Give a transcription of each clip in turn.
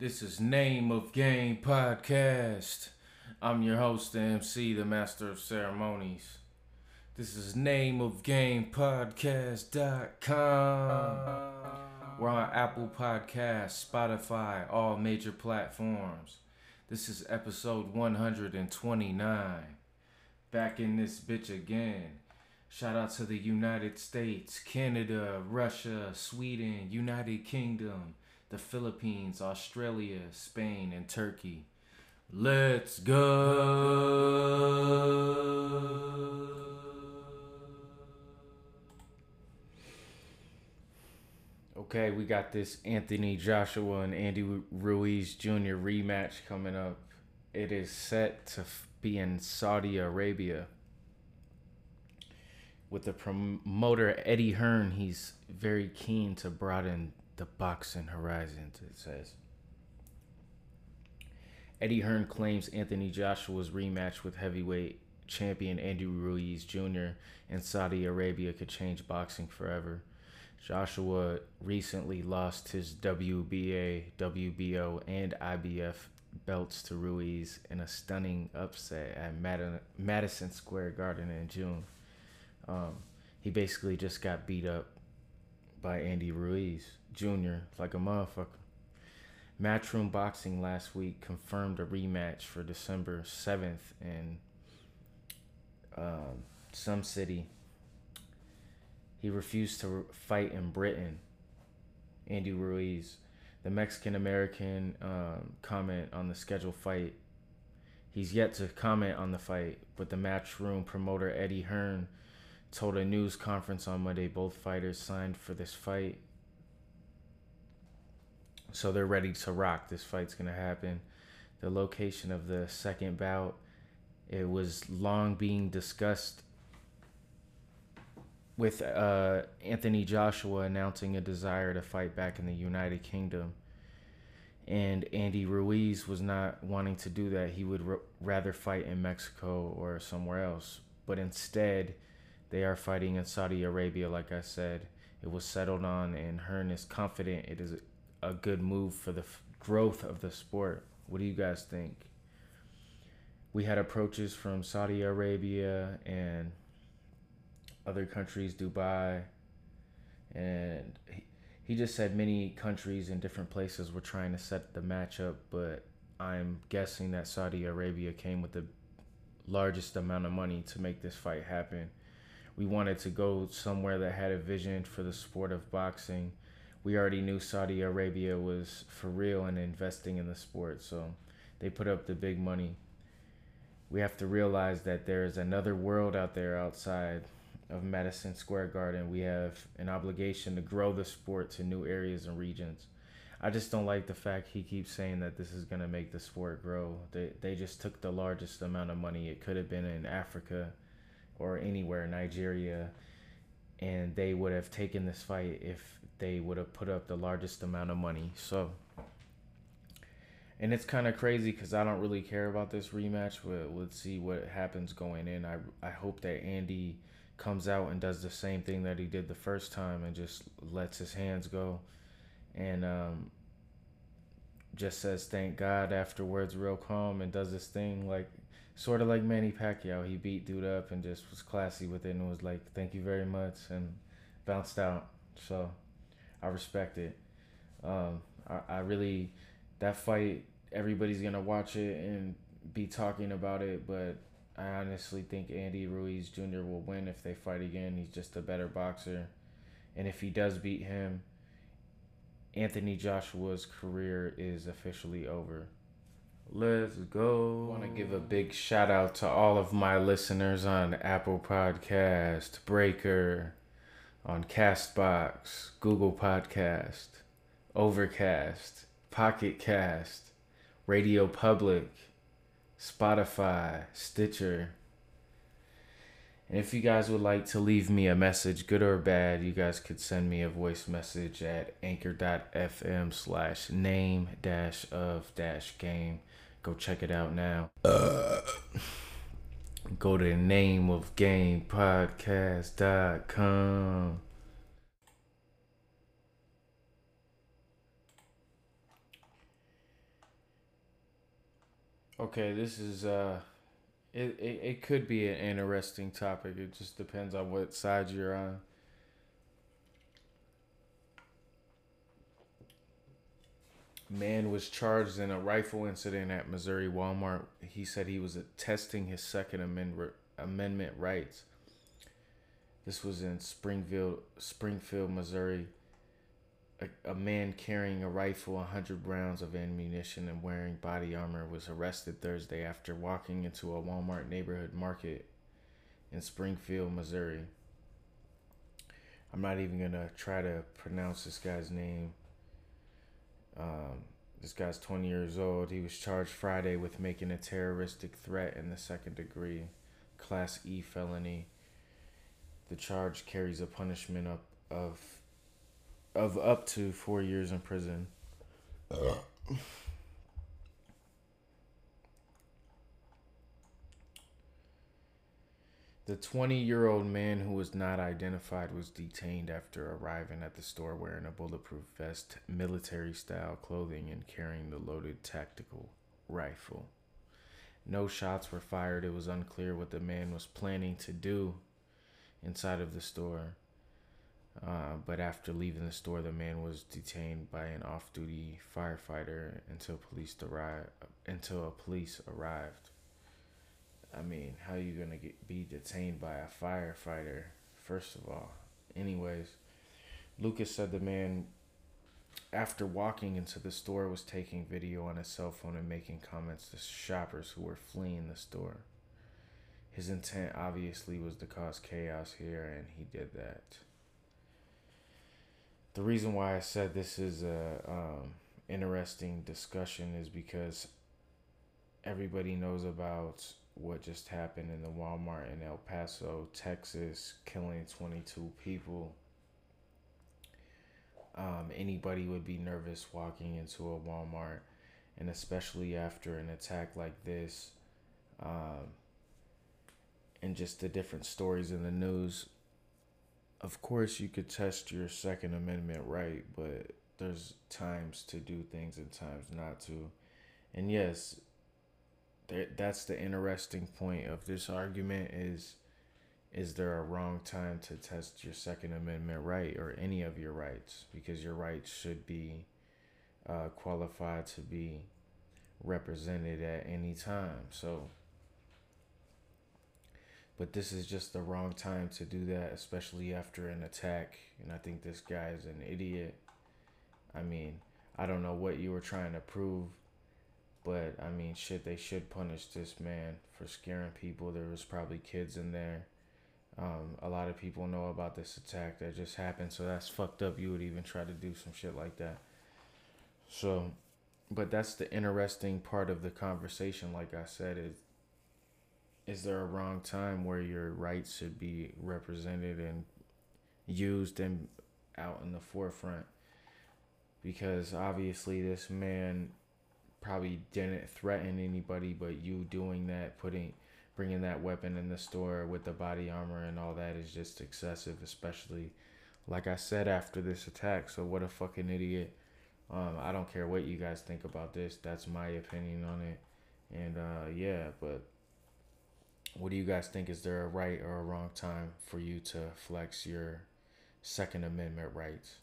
This is Name of Game Podcast. I'm your host, MC, the Master of Ceremonies. This is Name of Game Podcast.com. We're on Apple Podcasts, Spotify, all major platforms. This is episode 129. Back in this bitch again. Shout out to the United States, Canada, Russia, Sweden, United Kingdom, the Philippines, Australia, Spain, and Turkey. Let's go. Okay, we got this Anthony Joshua and Andy Ruiz Jr. rematch coming up. It is set to be in Saudi Arabia. With the promoter Eddie Hearn, he's very keen to broaden the boxing horizons, it says. Eddie Hearn claims Anthony Joshua's rematch with heavyweight champion Andy Ruiz Jr. in Saudi Arabia could change boxing forever. Joshua recently lost his WBA, WBO, and IBF belts to Ruiz in a stunning upset at Mad- Madison Square Garden in June. Um, he basically just got beat up by Andy Ruiz Jr. like a motherfucker. Matchroom Boxing last week confirmed a rematch for December 7th in um, some city he refused to fight in Britain. Andy Ruiz, the Mexican American, um, comment on the scheduled fight. He's yet to comment on the fight, but the matchroom promoter Eddie Hearn told a news conference on Monday both fighters signed for this fight. So they're ready to rock. This fight's going to happen. The location of the second bout, it was long being discussed with uh, Anthony Joshua announcing a desire to fight back in the United Kingdom. And Andy Ruiz was not wanting to do that. He would r- rather fight in Mexico or somewhere else. But instead, they are fighting in Saudi Arabia, like I said. It was settled on, and Hearn is confident it is a good move for the f- growth of the sport. What do you guys think? We had approaches from Saudi Arabia and other countries, Dubai, and he, he just said many countries and different places were trying to set the matchup, but I'm guessing that Saudi Arabia came with the largest amount of money to make this fight happen. We wanted to go somewhere that had a vision for the sport of boxing. We already knew Saudi Arabia was for real and investing in the sport, so they put up the big money. We have to realize that there is another world out there outside of Madison Square Garden, we have an obligation to grow the sport to new areas and regions. I just don't like the fact he keeps saying that this is going to make the sport grow. They, they just took the largest amount of money. It could have been in Africa or anywhere, in Nigeria, and they would have taken this fight if they would have put up the largest amount of money. So, and it's kind of crazy because I don't really care about this rematch. But let's see what happens going in. I, I hope that Andy comes out and does the same thing that he did the first time and just lets his hands go and um, just says thank God afterwards real calm and does this thing like sort of like Manny Pacquiao. He beat dude up and just was classy with it and was like thank you very much and bounced out. So I respect it. Um, I, I really that fight everybody's gonna watch it and be talking about it, but I honestly think Andy Ruiz Jr. will win if they fight again. He's just a better boxer. And if he does beat him, Anthony Joshua's career is officially over. Let's go. I want to give a big shout out to all of my listeners on Apple Podcast, Breaker, on Castbox, Google Podcast, Overcast, Pocket Cast, Radio Public, Spotify, Stitcher. And if you guys would like to leave me a message, good or bad, you guys could send me a voice message at anchor.fm slash name dash of dash game. Go check it out now. Uh, go to name of game podcast.com. Okay, this is uh it, it, it could be an interesting topic. It just depends on what side you're on. Man was charged in a rifle incident at Missouri Walmart. He said he was testing his Second Amendment rights. This was in Springfield, Springfield, Missouri. A, a man carrying a rifle, 100 rounds of ammunition, and wearing body armor was arrested Thursday after walking into a Walmart neighborhood market in Springfield, Missouri. I'm not even going to try to pronounce this guy's name. Um, this guy's 20 years old. He was charged Friday with making a terroristic threat in the second degree, Class E felony. The charge carries a punishment up of, of up to four years in prison. Uh. The 20 year old man who was not identified was detained after arriving at the store wearing a bulletproof vest, military style clothing, and carrying the loaded tactical rifle. No shots were fired. It was unclear what the man was planning to do inside of the store. Uh, but after leaving the store, the man was detained by an off-duty firefighter until police arrived. Until a police arrived. I mean, how are you gonna get be detained by a firefighter? First of all, anyways, Lucas said the man, after walking into the store, was taking video on his cell phone and making comments to shoppers who were fleeing the store. His intent obviously was to cause chaos here, and he did that. The reason why I said this is a um, interesting discussion is because everybody knows about what just happened in the Walmart in El Paso, Texas, killing 22 people. Um, anybody would be nervous walking into a Walmart, and especially after an attack like this, um, and just the different stories in the news. Of course, you could test your Second Amendment right, but there's times to do things and times not to. And yes, that's the interesting point of this argument is is there a wrong time to test your second amendment right or any of your rights? Because your rights should be uh, qualified to be represented at any time. So but this is just the wrong time to do that especially after an attack. And i think this guy is an idiot. I mean i don't know what you were trying to prove but I mean, shit, they should punish this man for scaring people. There was probably kids in there. Um, a lot of people know about this attack that just happened, so that's fucked up. You would even try to do some shit like that. So, but that's the interesting part of the conversation. Like I said, is is there a wrong time where your rights should be represented and used and out in the forefront? Because obviously, this man probably didn't threaten anybody, but you doing that, putting bringing that weapon in the store with the body armor and all that is just excessive, especially like I said after this attack. So what a fucking idiot. Um, I don't care what you guys think about this. That's my opinion on it. And uh, yeah, but what do you guys think? Is there a right or a wrong time for you to flex your Second Amendment rights?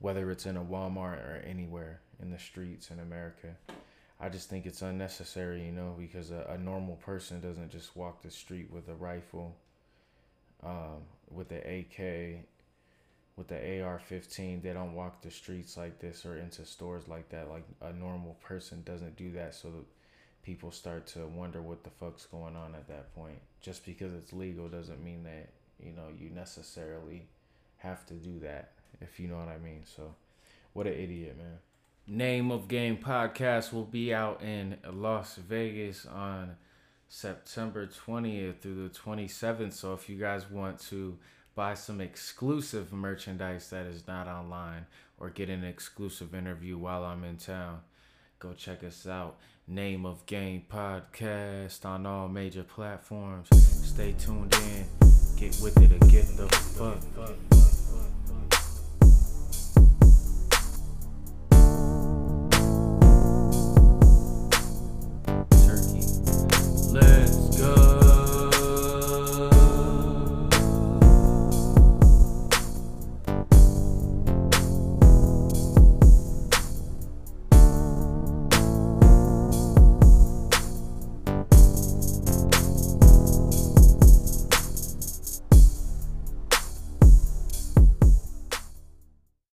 Whether it's in a Walmart or anywhere in the streets in America. I just think it's unnecessary, you know, because a, a normal person doesn't just walk the street with a rifle, um, with the AK, with the AR 15. They don't walk the streets like this or into stores like that. Like a normal person doesn't do that. So people start to wonder what the fuck's going on at that point. Just because it's legal doesn't mean that, you know, you necessarily have to do that, if you know what I mean. So, what an idiot, man. Name of Game podcast will be out in Las Vegas on September 20th through the 27th. So if you guys want to buy some exclusive merchandise that is not online or get an exclusive interview while I'm in town, go check us out. Name of Game podcast on all major platforms. Stay tuned in. Get with it or get the fuck.